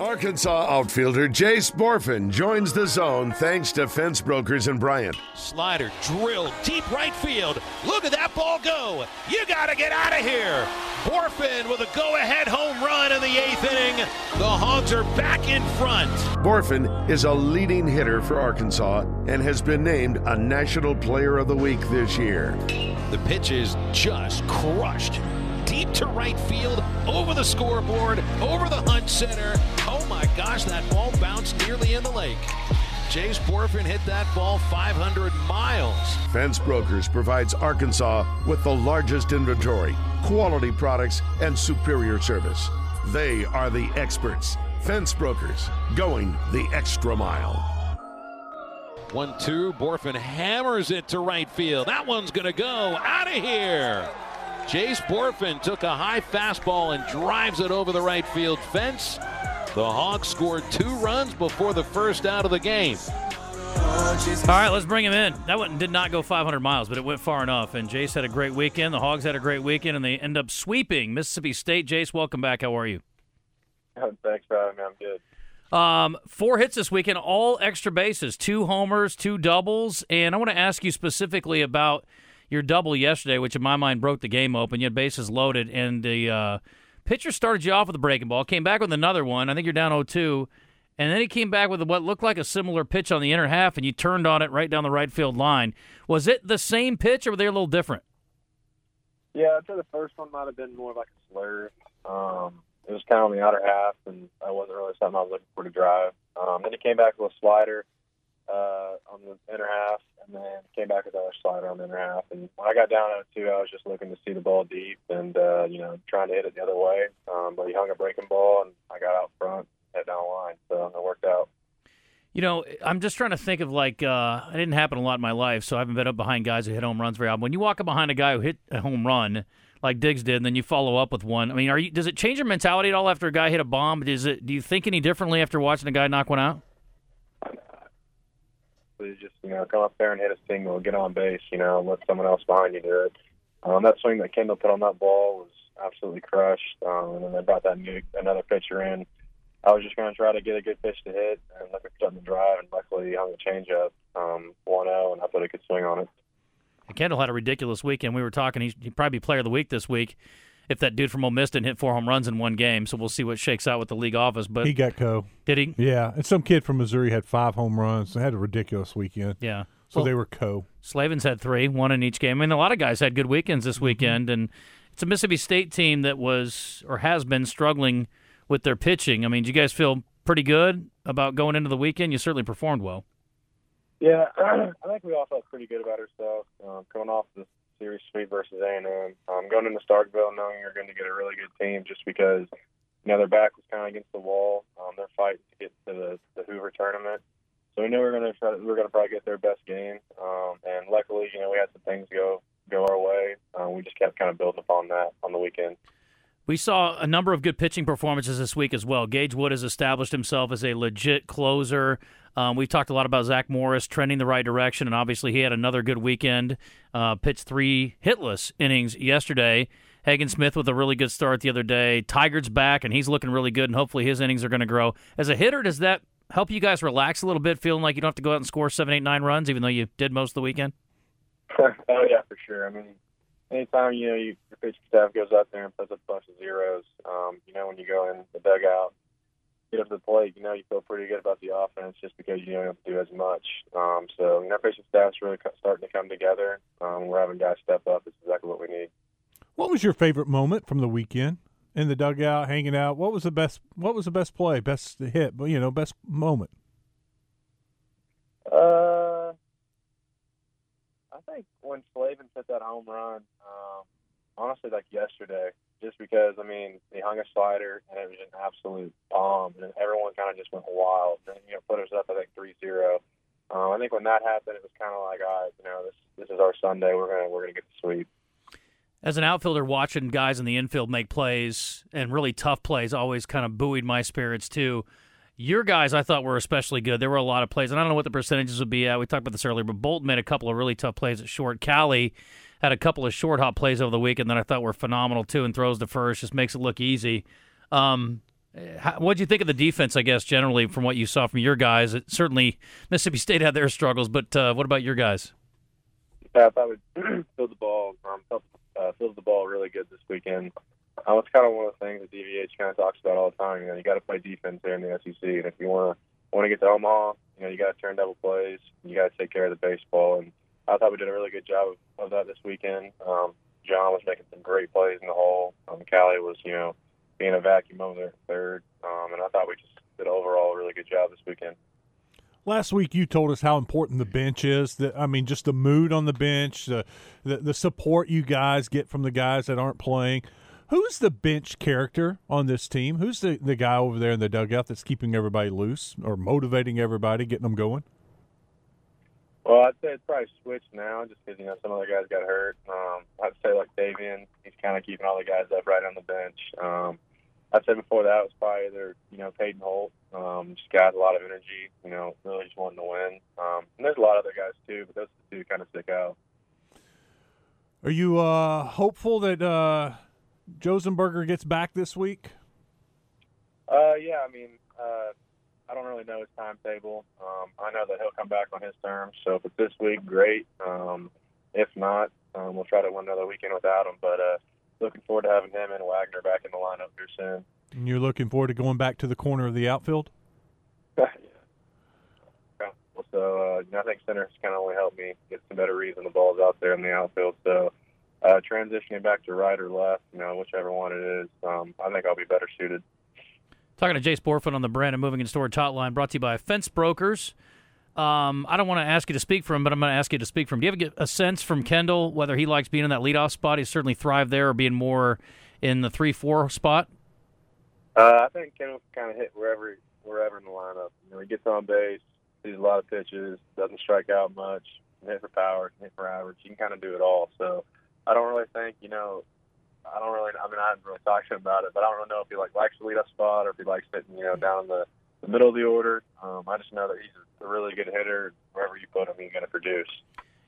Arkansas outfielder Jace Bohrofen joins the zone thanks to Fence Brokers and Bryant. Slider drilled deep right field. Look at that ball go. You got to get out of here. Bohrofen with a go ahead home run in the eighth inning. The Hogs are back in front. Bohrofen is a leading hitter for Arkansas and has been named a National Player of the Week this year. The pitch is just crushed deep to right field, over the scoreboard, over the Hunt Center. Oh my gosh, that ball bounced nearly in the lake. Jace Bohrofen hit that ball 500 miles. Fence Brokers provides Arkansas with the largest inventory, quality products, and superior service. They are the experts. Fence Brokers, going the extra mile. 1 2. Bohrofen hammers it to right field. That one's going to go out of here. Jace Bohrofen took a high fastball and drives it over the right field fence. The Hogs scored two runs before the first out of the game. All right, let's bring him in. That one did not go 500 miles, but it went far enough. And Jace had a great weekend. The Hogs had a great weekend, and they end up sweeping Mississippi State. Jace, welcome back. How are you? Thanks for having me. I'm good. Um, four hits this weekend, all extra bases, two homers, two doubles. And I want to ask you specifically about – your double yesterday, which in my mind broke the game open. You had bases loaded, and the uh, pitcher started you off with a breaking ball, came back with another one. I think you're down 0-2, and then he came back with what looked like a similar pitch on the inner half, and you turned on it right down the right field line. Was it the same pitch, or were they a little different? Yeah, I'd say the first one might have been more like a slur. Um, it was kind of on the outer half, and I wasn't really something I was looking for to drive. Um, then he came back with a slider uh, on the inner half, and then came back with another slider on the inner half. And when I got down at two, I was just looking to see the ball deep and uh, you know trying to hit it the other way. Um, but he hung a breaking ball, and I got out front, head down line, so it worked out. You know, I'm just trying to think of like uh, it didn't happen a lot in my life, so I haven't been up behind guys who hit home runs very often. When you walk up behind a guy who hit a home run like Diggs did, and then you follow up with one. I mean, are you? Does it change your mentality at all after a guy hit a bomb? Does it? Do you think any differently after watching a guy knock one out? Is just you know come up there and hit a single, get on base, you know, let someone else behind you do it. Um, that swing that Kendall put on that ball was absolutely crushed, um, and then they brought that new another pitcher in. I was just going to try to get a good pitch to hit and look for something to drive, and luckily hung the changeup um, 1-0, and I put a good swing on it. Kendall had a ridiculous weekend. We were talking; he'd probably be player of the week this week if that dude from Ole Miss didn't hit four home runs in one game. So we'll see what shakes out with the league office. But he got co. Did he? Yeah, and some kid from Missouri had five home runs. They had a ridiculous weekend. Yeah. So well, they were co. Slavens had three, one in each game. I mean, a lot of guys had good weekends this mm-hmm. weekend, and it's a Mississippi State team that was or has been struggling with their pitching. I mean, do you guys feel pretty good about going into the weekend? You certainly performed well. Yeah, I think we all felt pretty good about ourselves um, coming off the series sweep versus A and M. Um, going into Starkville, knowing you're going to get a really good team, just because you know their back was kind of against the wall. Um, they're fighting to get to the, the Hoover tournament, so we knew we were going to try. Were going to probably get their best game. Um, and luckily, you know, we had some things go go our way. Um, we just kept kind of building upon that on the weekend. We saw a number of good pitching performances this week as well. Gage Wood has established himself as a legit closer. Um, we've talked a lot about Zach Morris trending the right direction, and obviously he had another good weekend. Uh, pitched three hitless innings yesterday. Hagen Smith with a really good start the other day. Tiger's back, and he's looking really good, and hopefully his innings are going to grow. As a hitter, does that help you guys relax a little bit, feeling like you don't have to go out and score seven, eight, nine runs, even though you did most of the weekend? oh yeah, for sure. I mean, anytime you know you, your pitching staff goes out there and puts up a bunch of zeros, um, you know when you go in the dugout, get up to the plate, you know you feel pretty good about the offense just because you don't have to do as much. Um, so you know, pitching staff's really starting to come together. Um, we're having guys step up. It's exactly what we need. What was your favorite moment from the weekend? In the dugout, hanging out. What was the best? What was the best play? Best hit? But you know, best moment. Uh, think when Slavens hit that home run. Um, honestly, like yesterday, just because I mean he hung a slider and it was an absolute bomb, and everyone kind of just went wild. And you know, put us up I think three zero. Um, I think when that happened, it was kind of like, all right, you know, this this is our Sunday. We're gonna we're gonna get the sweep. As an outfielder, watching guys in the infield make plays and really tough plays always kind of buoyed my spirits too. Your guys, I thought, were especially good. There were a lot of plays, and I don't know what the percentages would be at. We talked about this earlier, but Bolton made a couple of really tough plays at short. Cali had a couple of short hop plays over the weekend that I thought were phenomenal too, and throws the first, just makes it look easy. Um, what do you think of the defense? I guess generally from what you saw from your guys, it, certainly Mississippi State had their struggles, but uh, what about your guys? Yeah, I thought we filled the ball, um, uh, filled the ball really good this weekend. Uh, it's kind of one of the things that DVH kind of talks about all the time. You know, you got to play defense there in the SEC, and if you want to want to get to Omaha, you know, you got to turn double plays. You got to take care of the baseball, and I thought we did a really good job of, of that this weekend. Um, John was making some great plays in the hole. Um, Cali was, you know, being a vacuum over there third, um, and I thought we just did overall a really good job this weekend. Last week, you told us how important the bench is. That I mean, just the mood on the bench, the, the the support you guys get from the guys that aren't playing. Who's the bench character on this team? Who's the, the guy over there in the dugout that's keeping everybody loose or motivating everybody, getting them going? Well, I'd say it's probably switched now just because, you know, some other guys got hurt. Um, I'd say like Tavian, he's kind of keeping all the guys up right on the bench. Um, I'd say before that was probably either, you know, Peyton Holt, um, just got a lot of energy, you know, really just wanting to win. Um, and there's a lot of other guys too, but those two kind of stick out. Are you uh, hopeful that uh, Josenberger gets back this week? Uh, yeah, I mean, uh, I don't really know his timetable. Um, I know that he'll come back on his terms. So if it's this week, great. Um, if not, um, we'll try to win another weekend without him. But uh, looking forward to having him and Wegner back in the lineup here soon. And you're looking forward to going back to the corner of the outfield? yeah. So uh, I think center's kind of only helped me get some better reads on the balls out there in the outfield. So uh, transitioning back to right or left, you know, whichever one it is, um, I think I'll be better suited. Talking to Jace Bohrofen on the brand Brandon Moving and Storage Hotline, brought to you by Fence Brokers. Um, I don't want to ask you to speak for him, but I'm going to ask you to speak for him. Do you have a sense from Kendall whether he likes being in that leadoff spot? He certainly thrived there, or being more in the three-four spot. Uh, I think Kendall can kind of hit wherever wherever in the lineup. You know, he gets on base, sees a lot of pitches, doesn't strike out much, hit for power, hit for average. He can kind of do it all. So I don't really think you know I don't really. I mean, I haven't really talked to him about it, but I don't really know if he like likes the leadoff spot or if he likes sitting, you know, down in the, the middle of the order. Um, I just know that he's a really good hitter. Wherever you put him, he's going to produce.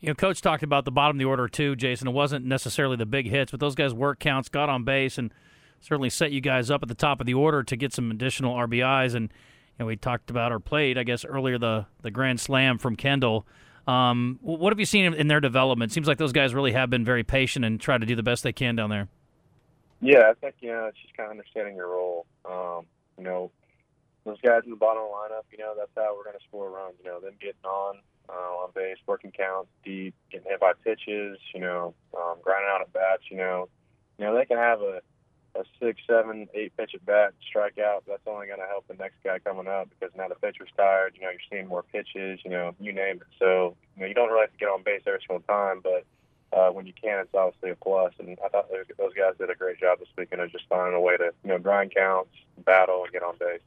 You know, Coach talked about the bottom of the order too, Jason. It wasn't necessarily the big hits, but those guys' work counts, got on base, and certainly set you guys up at the top of the order to get some additional RBIs. And you know, we talked about or played, I guess, earlier the the grand slam from Kendall. Um, what have you seen in their development? Seems like those guys really have been very patient and try to do the best they can down there. Yeah, I think you know it's just kind of understanding your role. Um, you know, those guys in the bottom of the lineup, you know, that's how we're going to score runs. You know, them getting on uh, on base, working counts deep, getting hit by pitches. You know, um, grinding out at bats. You know, you know they can have a a six, seven, eight pitch at bat, strike out. That's only going to help the next guy coming up because now the pitcher's tired. You know, you're seeing more pitches. You know, you name it. So you know, you don't really have to get on base every single time, but uh, when you can, it's obviously a plus. And I thought those guys did a great job this weekend of just finding a way to you know grind counts, battle, and get on base.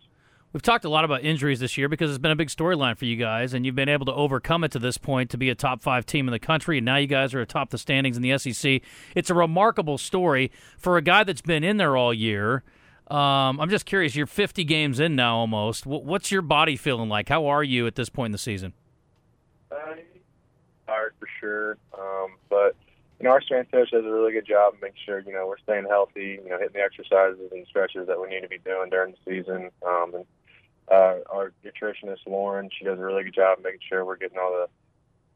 We've talked a lot about injuries this year because it's been a big storyline for you guys, and you've been able to overcome it to this point to be a top five team in the country, and now you guys are atop the standings in the SEC. It's a remarkable story for a guy that's been in there all year. Um, I'm just curious. You're 50 games in now, almost. What's your body feeling like? How are you at this point in the season? Uh, tired for sure, um, but you know our strength coach does a really good job of making sure you know we're staying healthy. You know, hitting the exercises and stretches that we need to be doing during the season, um, and uh, our nutritionist Lauren, she does a really good job making sure we're getting all the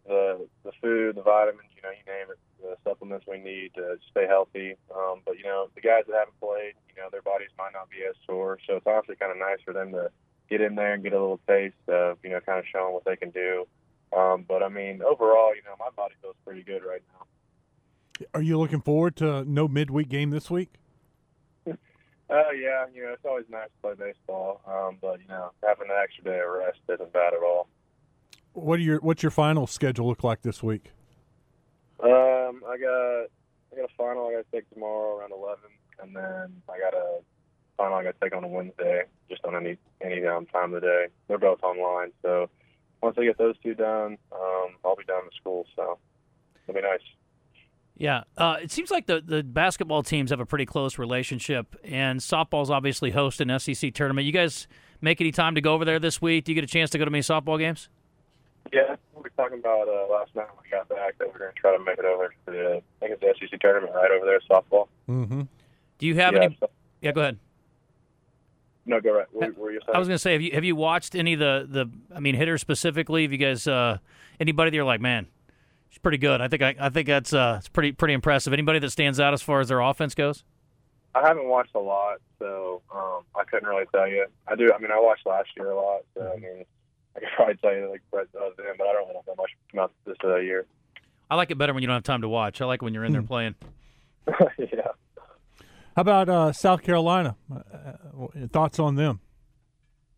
the the food, the vitamins, you know, you name it, the supplements we need to stay healthy. Um, but you know, the guys that haven't played, you know, their bodies might not be as sore, so it's honestly kind of nice for them to get in there and get a little taste of, you know, kind of showing what they can do. Um, but I mean, overall, you know, my body feels pretty good right now. Are you looking forward to no midweek game this week? Uh, yeah, you know, it's always nice to play baseball, um, but you know, having an extra day of rest isn't bad at all. What are your What's your final schedule look like this week? Um, I got I got a final I got to take tomorrow around eleven, and then I got a final I got to take on a Wednesday, just on any any um, time of the day. They're both online, so once I get those two done, um, I'll be done with school. So it'll be nice. Yeah, uh, it seems like the, the basketball teams have a pretty close relationship, and softball's obviously host an SEC tournament. You guys make any time to go over there this week? Do you get a chance to go to any softball games? Yeah, we were talking about uh, last night when we got back that we're going to try to make it over to the, I think it's the SEC tournament right over there, softball. Mm-hmm. Do you have yeah, any? so- Yeah, go ahead. no, go right. What were you saying? I was going to say, have you have you watched any of the the? I mean, hitters specifically. Have you guys uh, anybody that you're like, man, she's pretty good. I think I, I think that's uh, it's pretty pretty impressive. Anybody that stands out as far as their offense goes? I haven't watched a lot, so um, I couldn't really tell you. I do. I mean, I watched last year a lot, so I mean, I could probably tell you like Brett does then, but I don't really know much about this uh, year. I like it better when you don't have time to watch. I like when you're in there Hmm. playing. yeah. How about uh, South Carolina? Uh, uh, thoughts on them?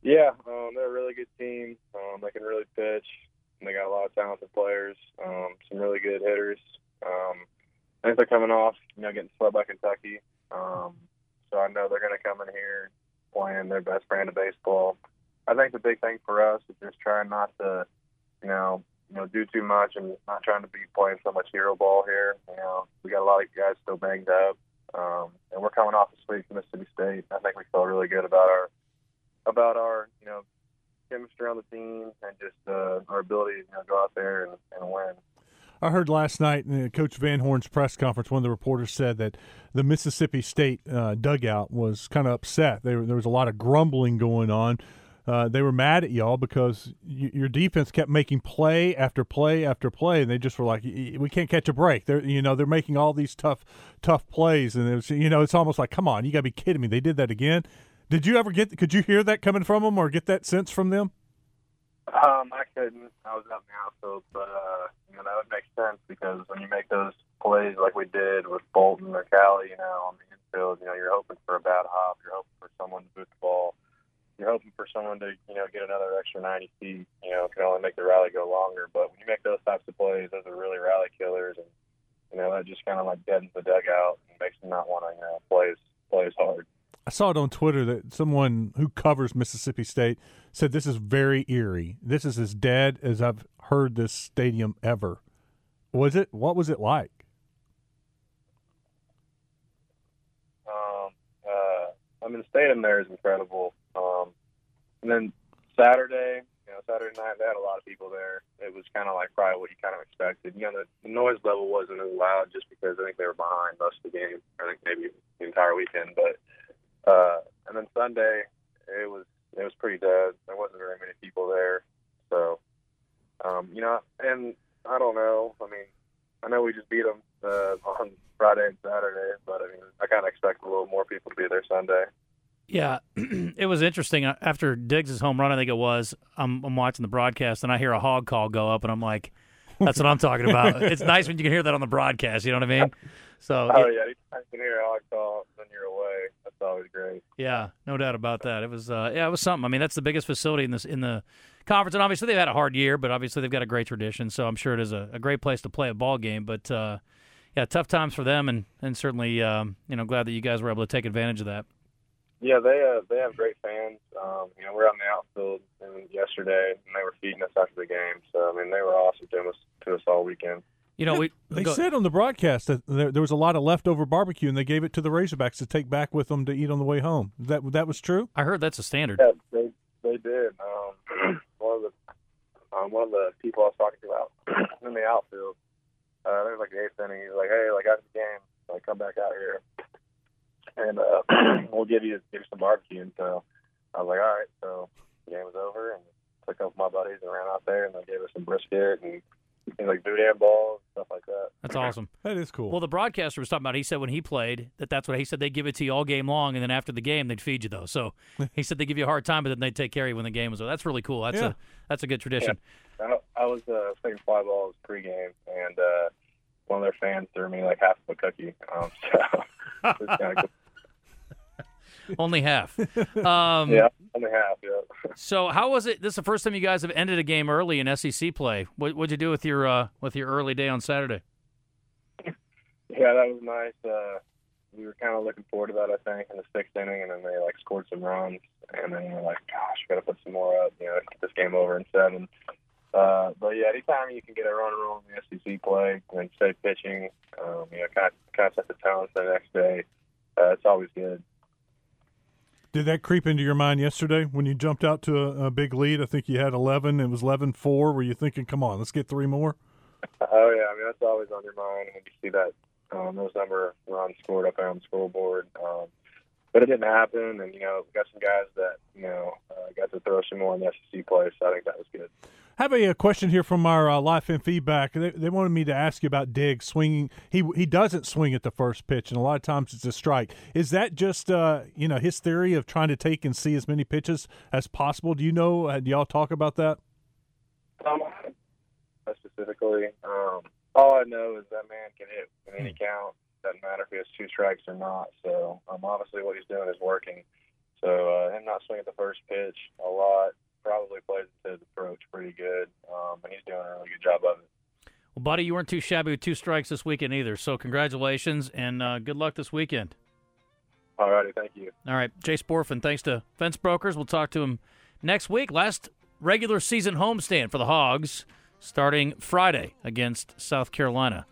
Yeah, um, they're a really good team. Um, they can really pitch. They got a lot of talented players. Um, some really good hitters. Um, I think they're coming off, you know, getting swept by Kentucky. Um, so I know they're going to come in here playing their best brand of baseball. I think the big thing for us is just trying not to, you know, you know, do too much and not trying to be playing so much hero ball here. You know, we got a lot of guys still banged up, um, and we're coming off a sweep from Mississippi State. I think we feel really good about our about our you know chemistry on the team and just uh, our ability to you know, go out there and, and win. I heard last night in Coach Van Horn's press conference, one of the reporters said that the Mississippi State uh, dugout was kind of upset. They were, there was a lot of grumbling going on. Uh, they were mad at y'all because y- your defense kept making play after play after play, and they just were like, "Y- y- "We can't catch a break." They're, you know, they're making all these tough, tough plays, and it was, you know, it's almost like, "Come on, you got to be kidding me!" They did that again. Did you ever get? Could you hear that coming from them, or get that sense from them? Um, I couldn't. I was out in the outfield, but uh, you know that would make sense because when you make those plays like we did with Bolton or Cali, you know, on the infield, you know, you're hoping for a bad hop, you're hoping for someone to boot the ball, you're hoping for someone to, you know, get another extra 90 feet. You know, can only make the rally go longer. But when you make those types of plays, those are really rally killers, and you know that just kind of like deadens the dugout and makes them not want to, you know, play as play as hard. I saw it on Twitter that someone who covers Mississippi State said this is very eerie. This is as dead as I've heard this stadium ever. Was it? What was it like? Um, uh, I mean, the stadium there is incredible. Um, and then Saturday, you know, Saturday night, they had a lot of people there. It was kind of like probably what you kind of expected. You know, the, the noise level wasn't as loud just because I think they were behind most of the game. I think maybe the entire weekend, but uh, and then Sunday, it was it was pretty dead. There wasn't very many people there, so um, you know, and I don't know. I mean, I know we just beat them uh, on Friday and Saturday, but I mean, I kind of expect a little more people to be there Sunday. Yeah, it was interesting. Uh, After Diggs' home run, I think it was, I'm, I'm watching the broadcast and I hear a hog call go up, and I'm like, that's what I'm talking about. it's nice when you can hear that on the broadcast. You know what I mean? So Oh yeah, you can hear a hog call, when you're away. Always great. Yeah, no doubt about that. It was uh, yeah, it was something. I mean, that's the biggest facility in this in the conference, and obviously they've had a hard year, but obviously they've got a great tradition. So I'm sure it is a, a great place to play a ball game. But uh, yeah, tough times for them, and and certainly um, you know glad that you guys were able to take advantage of that. Yeah, they uh, they have great fans. Um, you know, we're out in the outfield and yesterday, and they were feeding us after the game. So I mean, they were awesome to us to us all weekend. You know, we They go- said on the broadcast that there, there was a lot of leftover barbecue, and they gave it to the Razorbacks to take back with them to eat on the way home. That that was true. I heard that's a standard. Yeah, they they did. Um, one of the um, one of the people I was talking to out in the outfield, uh, there was like the eighth inning. He's like, "Hey, like after the game, like come back out here, and uh, we'll give you give you some barbecue." And so I was like, "All right." So the game was over, and took up my buddies and ran out there, and they gave us some brisket and things like boudin balls, stuff like that. That's awesome. That is cool. Well, the broadcaster was talking about. He said when he played that that's what he said. They give it to you all game long, and then after the game they'd feed you though. So he said they give you a hard time, but then they'd take care of you when the game was over. That's really cool. That's Yeah. a that's a good tradition. I, I was uh, taking fly balls pregame, and uh, one of their fans threw me like half of a cookie. Um, so it's kind of cool. Only half. Um, Yeah, only half. Yeah. So how was it? This is the first time you guys have ended a game early in SEC play. What what'd you do with your uh, with your early day on Saturday? Yeah, that was nice. Uh, we were kind of looking forward to that, I think, in the sixth inning, and then they like scored some runs, and then we're like, gosh, we got to put some more up, you know, get this game over in seven. Uh, but yeah, anytime you can get a run and roll in the SEC play and stay pitching, um, you know, kind of, kind of set the tone for the next day, uh, it's always good. Did that creep into your mind yesterday when you jumped out to a, a big lead? I think you had 11. It was 11 4. Were you thinking, come on, let's get three more? Oh, yeah. I mean, that's always on your mind when you see that um, those number runs scored up on the scoreboard. Um, but it didn't happen, and, you know, we got some guys that, you know, uh, got to throw some more in the SEC play, so I think that was good have a, a, question here from our uh, fan feedback. They, they, wanted me to ask you about Diggs swinging. He he doesn't swing at the first pitch, and a lot of times it's a strike. Is that just uh, you know his theory of trying to take and see as many pitches as possible? Do you know? Uh, do y'all talk about that? Um, specifically, um, all I know is that man can hit in any hmm. count. Doesn't matter if he has two strikes or not. So um, obviously, what he's doing is working. So uh, him not swinging at the first pitch a lot probably plays into his approach pretty good, um, and he's doing a really good job of it. Well, buddy, you weren't too shabby with two strikes this weekend either. So congratulations and uh, good luck this weekend. All righty, thank you. All right, Jace Bohrofen, thanks to Fence Brokers. We'll talk to him next week. Last regular season homestand for the Hogs, starting Friday against South Carolina.